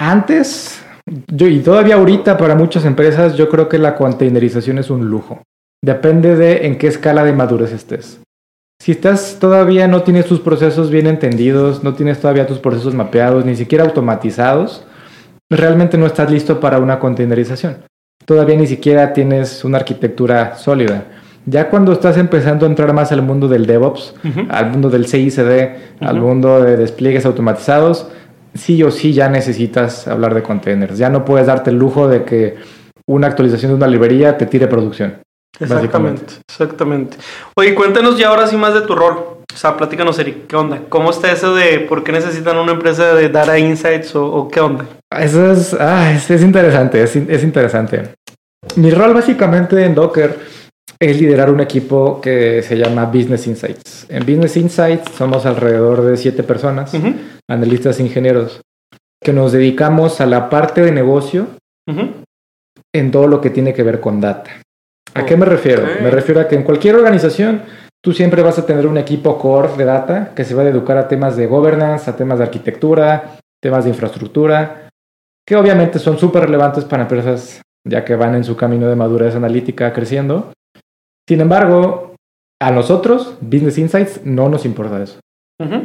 antes yo, y todavía ahorita para muchas empresas yo creo que la containerización es un lujo. Depende de en qué escala de madurez estés. Si estás todavía no tienes tus procesos bien entendidos, no tienes todavía tus procesos mapeados, ni siquiera automatizados, realmente no estás listo para una containerización. Todavía ni siquiera tienes una arquitectura sólida. Ya cuando estás empezando a entrar más al mundo del DevOps, al mundo del CICD, al mundo de despliegues automatizados, sí o sí ya necesitas hablar de containers. Ya no puedes darte el lujo de que una actualización de una librería te tire producción. Exactamente, exactamente. Oye, cuéntanos ya ahora sí más de tu rol. O sea, platícanos, Eric, ¿qué onda? ¿Cómo está eso de por qué necesitan una empresa de Data Insights o, qué onda? Eso es, ah, es, interesante, es, es interesante. Mi rol básicamente en Docker es liderar un equipo que se llama Business Insights. En Business Insights somos alrededor de siete personas, analistas e ingenieros, que nos dedicamos a la parte de negocio en todo lo que tiene que ver con data. ¿A qué me refiero? Me refiero a que en cualquier organización tú siempre vas a tener un equipo core de data que se va a educar a temas de governance, a temas de arquitectura, temas de infraestructura, que obviamente son súper relevantes para empresas ya que van en su camino de madurez analítica creciendo. Sin embargo, a nosotros, Business Insights, no nos importa eso.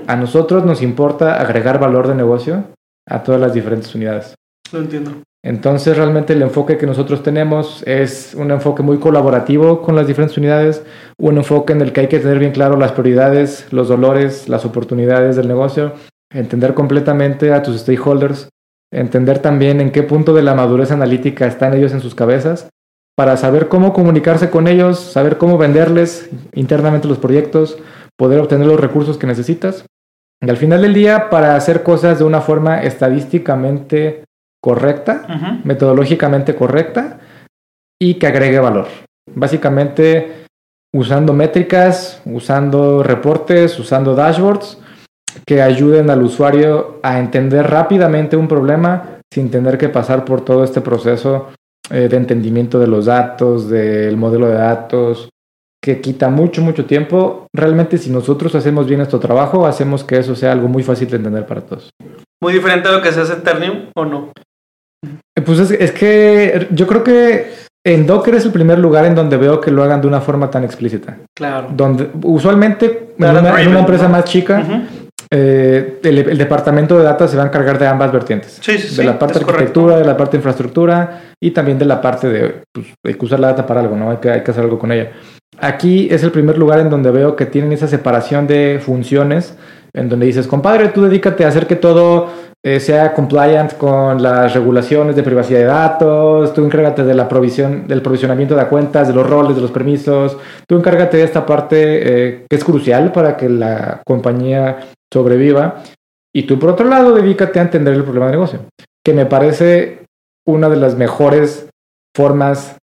A nosotros nos importa agregar valor de negocio a todas las diferentes unidades. Lo entiendo. Entonces, realmente el enfoque que nosotros tenemos es un enfoque muy colaborativo con las diferentes unidades, un enfoque en el que hay que tener bien claro las prioridades, los dolores, las oportunidades del negocio, entender completamente a tus stakeholders, entender también en qué punto de la madurez analítica están ellos en sus cabezas para saber cómo comunicarse con ellos, saber cómo venderles internamente los proyectos, poder obtener los recursos que necesitas. Y al final del día, para hacer cosas de una forma estadísticamente correcta, metodológicamente correcta y que agregue valor. Básicamente usando métricas, usando reportes, usando dashboards que ayuden al usuario a entender rápidamente un problema sin tener que pasar por todo este proceso eh, de entendimiento de los datos, del modelo de datos, que quita mucho, mucho tiempo. Realmente si nosotros hacemos bien nuestro trabajo, hacemos que eso sea algo muy fácil de entender para todos. ¿Muy diferente a lo que se hace en Ternium o no? Eh, pues es, que yo creo que en Docker es el primer lugar en donde veo que lo hagan de una forma tan explícita. Claro. Donde usualmente en una, empresa más chica, eh, el, departamento de data se va a encargar de ambas vertientes. Sí, sí, de la parte de arquitectura, de la parte de infraestructura y también de la parte de, pues, hay que usar la data para algo, ¿no? Hay que, hay que hacer algo con ella. Aquí es el primer lugar en donde veo que tienen esa separación de funciones, en donde dices, compadre, tú dedícate a hacer que todo eh, sea compliant con las regulaciones de privacidad de datos, tú encárgate de la provisión, del provisionamiento de cuentas, de los roles, de los permisos, tú encárgate de esta parte eh, que es crucial para que la compañía sobreviva. Y tú, por otro lado, dedícate a entender el problema de negocio, que me parece una de las mejores formas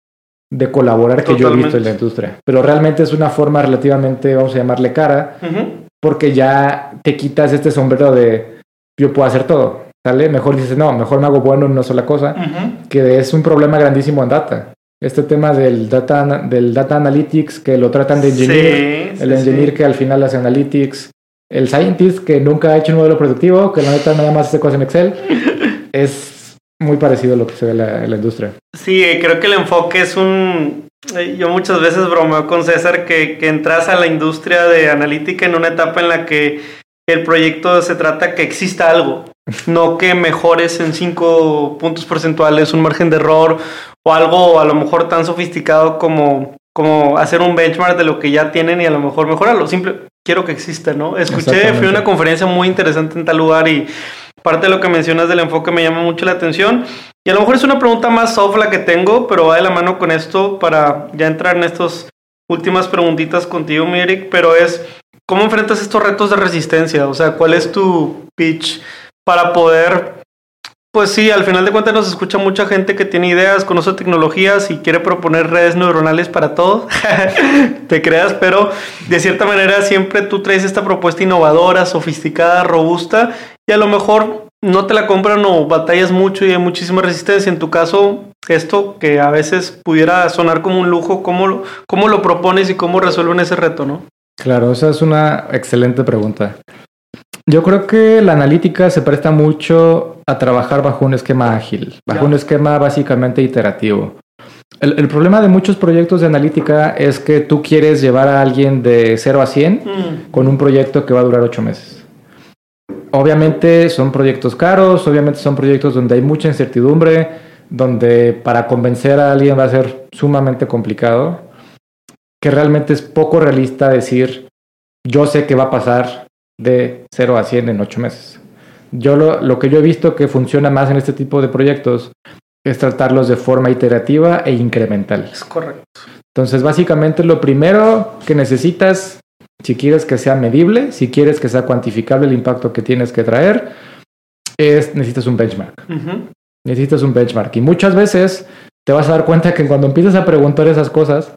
de colaborar que yo he visto en la industria. Pero realmente es una forma relativamente, vamos a llamarle cara, porque ya te quitas este sombrero de yo puedo hacer todo. ¿Sale? Mejor dices, no, mejor me hago bueno en una sola cosa, que es un problema grandísimo en data. Este tema del data, del data analytics, que lo tratan de engineer, el engineer que al final hace analytics, el scientist que nunca ha hecho un modelo productivo, que la neta nada más hace cosas en Excel, es muy parecido a lo que se ve en la, industria. Sí, creo que el enfoque es un Eh, yo muchas veces bromeo con César que, que entras a la industria de analítica en una etapa en la que el proyecto se trata que exista algo, no que mejores en cinco puntos porcentuales un margen de error o algo a lo mejor tan sofisticado como, como hacer un benchmark de lo que ya tienen y a lo mejor mejorarlo. Simple, quiero que exista, ¿no? Escuché, fui a una conferencia muy interesante en tal lugar y parte de lo que mencionas del enfoque me llama mucho la atención. Y a lo mejor es una pregunta más soft la que tengo, pero va de la mano con esto para ya entrar en estas últimas preguntitas contigo, Mirik, pero es, ¿cómo enfrentas estos retos de resistencia? O sea, ¿cuál es tu pitch para poder pues sí, al final de cuentas nos escucha mucha gente que tiene ideas, conoce tecnologías y quiere proponer redes neuronales para todo. Te creas, pero de cierta manera siempre tú traes esta propuesta innovadora, sofisticada, robusta y a lo mejor no te la compran o batallas mucho y hay muchísima resistencia. En tu caso, esto que a veces pudiera sonar como un lujo, ¿cómo, cómo lo propones y cómo resuelven ese reto, no? Claro, esa es una excelente pregunta. Yo creo que la analítica se presta mucho a trabajar bajo un esquema ágil, bajo un esquema básicamente iterativo. El, problema de muchos proyectos de analítica es que tú quieres llevar a alguien de 0 a 100 mm. con un proyecto que va a durar 8 meses. Obviamente son proyectos caros, obviamente son proyectos donde hay mucha incertidumbre, donde para convencer a alguien va a ser sumamente complicado, que realmente es poco realista decir, yo sé que va a pasar de 0 a 100 en 8 meses. Yo lo, lo, que yo he visto que funciona más en este tipo de proyectos es tratarlos de forma iterativa e incremental. Es correcto. Entonces, básicamente lo primero que necesitas, si quieres que sea medible, si quieres que sea cuantificable el impacto que tienes que traer, es necesitas un benchmark. Necesitas un benchmark. Y muchas veces te vas a dar cuenta que cuando empiezas a preguntar esas cosas,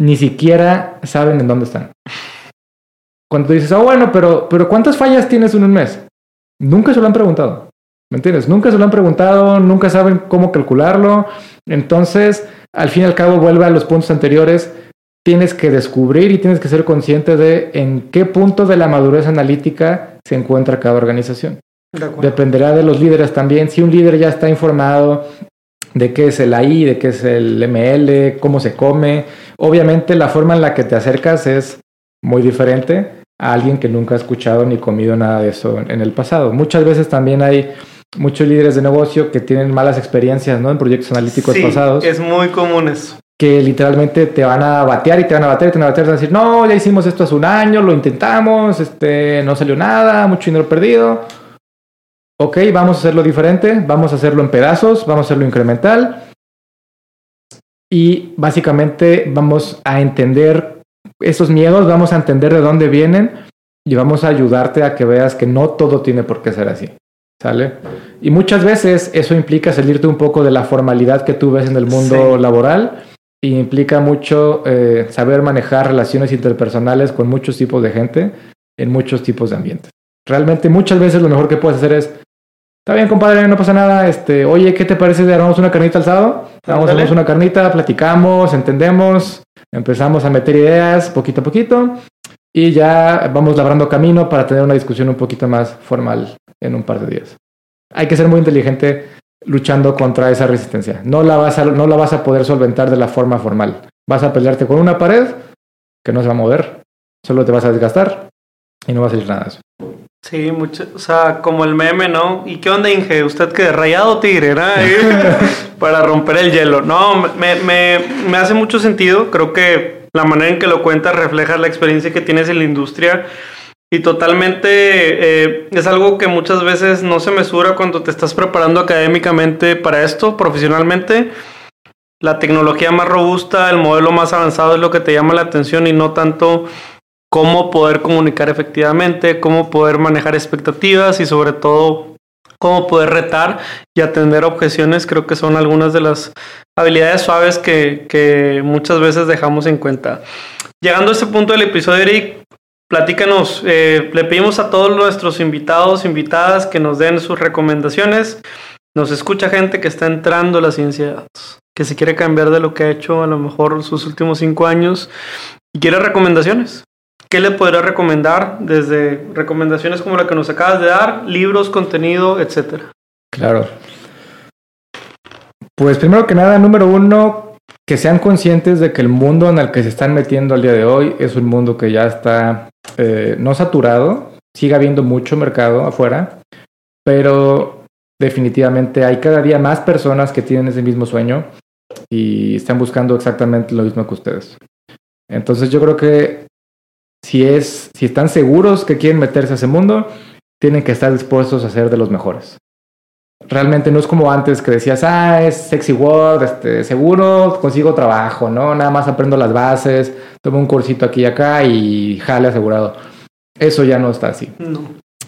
ni siquiera saben en dónde están. Cuando dices, ah, bueno, pero, pero ¿cuántas fallas tienes en un mes? Nunca se lo han preguntado. ¿Me entiendes? Nunca se lo han preguntado, nunca saben cómo calcularlo. Entonces, al fin y al cabo, vuelve a los puntos anteriores. Tienes que descubrir y tienes que ser consciente de en qué punto de la madurez analítica se encuentra cada organización. Dependerá de los líderes también. Si un líder ya está informado de qué es el AI, de qué es el ML, cómo se come, obviamente la forma en la que te acercas es muy diferente a alguien que nunca ha escuchado ni comido nada de eso en el pasado. Muchas veces también hay muchos líderes de negocio que tienen malas experiencias ¿no? en proyectos analíticos sí, pasados. Es muy común eso. Que literalmente te van a batear y te van a batear y te van a batear y te van a decir, no, ya hicimos esto hace un año, lo intentamos, este, no salió nada, mucho dinero perdido. Ok, vamos a hacerlo diferente, vamos a hacerlo en pedazos, vamos a hacerlo incremental. Y básicamente vamos a entender esos miedos, vamos a entender de dónde vienen y vamos a ayudarte a que veas que no todo tiene por qué ser así. ¿Sale? Y muchas veces eso implica salirte un poco de la formalidad que tú ves en el mundo laboral y implica mucho eh, saber manejar relaciones interpersonales con muchos tipos de gente en muchos tipos de ambientes. Realmente muchas veces lo mejor que puedes hacer es, está bien compadre, no pasa nada, este, oye, ¿qué te parece de armamos una carnita al sábado? Vamos, a una carnita, platicamos, entendemos, Empezamos a meter ideas poquito a poquito y ya vamos labrando camino para tener una discusión un poquito más formal en un par de días. Hay que ser muy inteligente luchando contra esa resistencia. No la vas a, no la vas a poder solventar de la forma formal. Vas a pelearte con una pared que no se va a mover, solo te vas a desgastar y no va a salir nada de eso. Sí, mucho, o sea, como el meme, ¿no? ¿Y qué onda, Inge? ¿Usted qué? Rayado tigre, ¿no? Para romper el hielo. No, me, me, me, hace mucho sentido. Creo que la manera en que lo cuentas refleja la experiencia que tienes en la industria. Y totalmente eh, es algo que muchas veces no se mesura cuando te estás preparando académicamente para esto, profesionalmente. La tecnología más robusta, el modelo más avanzado es lo que te llama la atención y no tanto cómo poder comunicar efectivamente, cómo poder manejar expectativas y sobre todo cómo poder retar y atender objeciones, creo que son algunas de las habilidades suaves que, muchas veces dejamos en cuenta. Llegando a este punto del episodio, Eric, platícanos, eh, le pedimos a todos nuestros invitados, invitadas, que nos den sus recomendaciones. Nos escucha gente que está entrando a la ciencia de datos, que se quiere cambiar de lo que ha hecho a lo mejor sus últimos cinco años y quiere recomendaciones. ¿Qué le podría recomendar desde recomendaciones como la que nos acabas de dar, libros, contenido, etcétera? Claro. Pues primero que nada, número uno, que sean conscientes de que el mundo en el que se están metiendo al día de hoy es un mundo que ya está eh, no saturado, sigue habiendo mucho mercado afuera, pero definitivamente hay cada día más personas que tienen ese mismo sueño y están buscando exactamente lo mismo que ustedes. Entonces yo creo que si es, si están seguros que quieren meterse a ese mundo, tienen que estar dispuestos a ser de los mejores. Realmente no es como antes que decías, ah, es sexy word, este, seguro consigo trabajo, ¿no? Nada más aprendo las bases, tomo un cursito aquí y acá y jale asegurado. Eso ya no está así.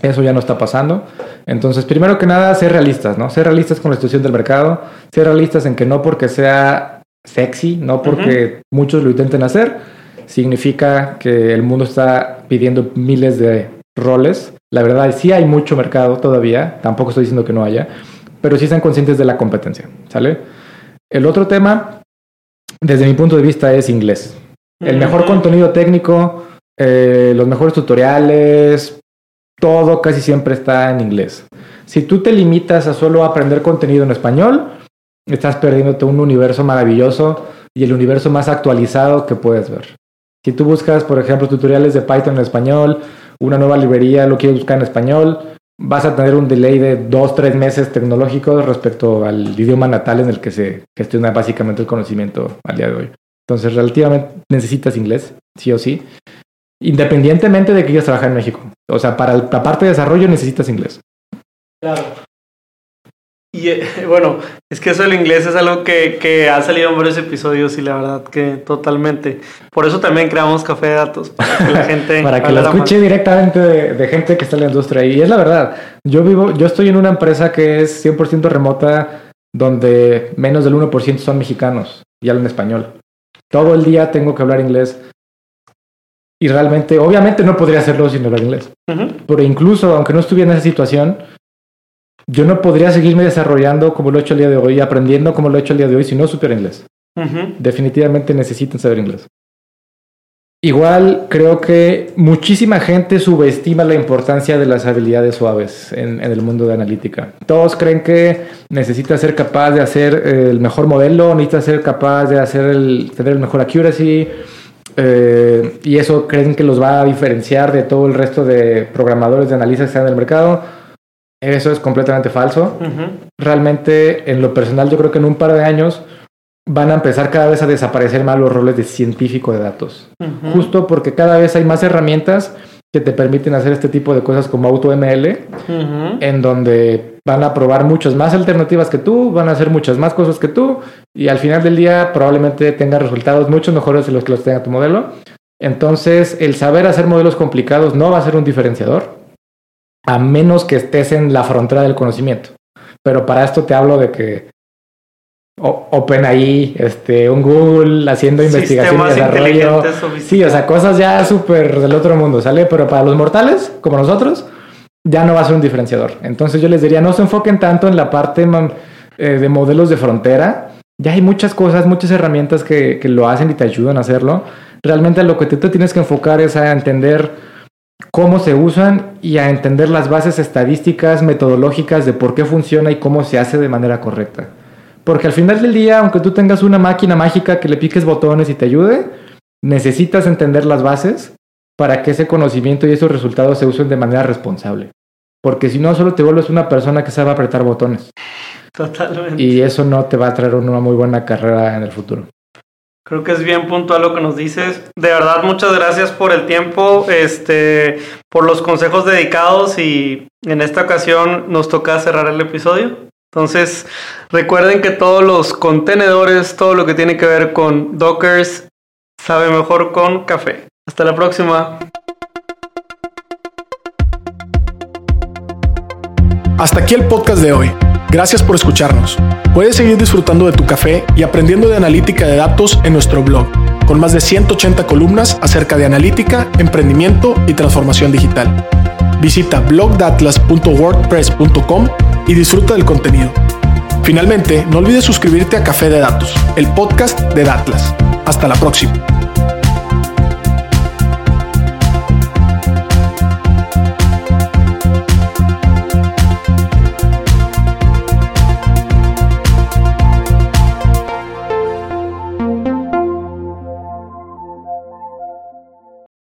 Eso ya no está pasando. Entonces, primero que nada, ser realistas, ¿no? Ser realistas con la situación del mercado, ser realistas en que no porque sea sexy, no porque muchos lo intenten hacer, significa que el mundo está pidiendo miles de roles. La verdad, sí hay mucho mercado todavía, tampoco estoy diciendo que no haya, pero sí están conscientes de la competencia, ¿sale? El otro tema, desde mi punto de vista, es inglés. El mejor contenido técnico, eh, los mejores tutoriales, todo casi siempre está en inglés. Si tú te limitas a solo aprender contenido en español, estás perdiéndote un universo maravilloso y el universo más actualizado que puedes ver. Si tú buscas, por ejemplo, tutoriales de Python en español, una nueva librería lo quieres buscar en español, vas a tener un delay de dos, tres meses tecnológico respecto al idioma natal en el que se gestiona básicamente el conocimiento al día de hoy. Entonces, relativamente necesitas inglés, sí o sí, independientemente de que quieras trabajar en México. O sea, para la parte de desarrollo necesitas inglés. Claro. Y eh, bueno, es que eso del inglés es algo que, que, ha salido en varios episodios y la verdad que totalmente. Por eso también creamos Café de Datos, para que la gente... para que lo escuche directamente de, gente que está en la industria. Y es la verdad, yo vivo, yo estoy en una empresa que es 100% remota, donde menos del 1% son mexicanos y hablan español. Todo el día tengo que hablar inglés. Y realmente, obviamente no podría hacerlo sin hablar inglés. Pero incluso, aunque no estuviera en esa situación, yo no podría seguirme desarrollando como lo he hecho el día de hoy, aprendiendo como lo he hecho el día de hoy si no supiera inglés. Definitivamente necesitan saber inglés. Igual creo que muchísima gente subestima la importancia de las habilidades suaves en, el mundo de analítica. Todos creen que necesita ser capaz de hacer el mejor modelo, necesita ser capaz de hacer el, tener el mejor accuracy, eh, y eso creen que los va a diferenciar de todo el resto de programadores de análisis que están en el mercado. Eso es completamente falso. Realmente, en lo personal, yo creo que en un par de años van a empezar cada vez a desaparecer más los roles de científico de datos. Justo porque cada vez hay más herramientas que te permiten hacer este tipo de cosas como AutoML, en donde van a probar muchas más alternativas que tú, van a hacer muchas más cosas que tú, y al final del día probablemente tenga resultados mucho mejores de los que los tenga tu modelo. Entonces, el saber hacer modelos complicados no va a ser un diferenciador a menos que estés en la frontera del conocimiento. Pero para esto te hablo de que OpenAI, este, un Google haciendo investigación y desarrollo. Sí, o sea, cosas ya súper del otro mundo, ¿sale? Pero para los mortales, como nosotros, ya no va a ser un diferenciador. Entonces yo les diría, no se enfoquen tanto en la parte eh, de modelos de frontera. Ya hay muchas cosas, muchas herramientas que, que lo hacen y te ayudan a hacerlo. Realmente lo que tú te tienes que enfocar es a entender cómo se usan y a entender las bases estadísticas, metodológicas de por qué funciona y cómo se hace de manera correcta. Porque al final del día, aunque tú tengas una máquina mágica que le piques botones y te ayude, necesitas entender las bases para que ese conocimiento y esos resultados se usen de manera responsable. Porque si no, solo te vuelves una persona que sabe apretar botones. Totalmente. Y eso no te va a traer una muy buena carrera en el futuro. Creo que es bien puntual lo que nos dices. De verdad, muchas gracias por el tiempo, este, por los consejos dedicados y en esta ocasión nos toca cerrar el episodio. Entonces, recuerden que todos los contenedores, todo lo que tiene que ver con Dockers, sabe mejor con café. Hasta la próxima. Hasta aquí el podcast de hoy. Gracias por escucharnos. Puedes seguir disfrutando de tu café y aprendiendo de analítica de datos en nuestro blog, con más de 180 columnas acerca de analítica, emprendimiento y transformación digital. Visita blogdatlas.wordpress.com y disfruta del contenido. Finalmente, no olvides suscribirte a Café de Datos, el podcast de Datlas. Hasta la próxima.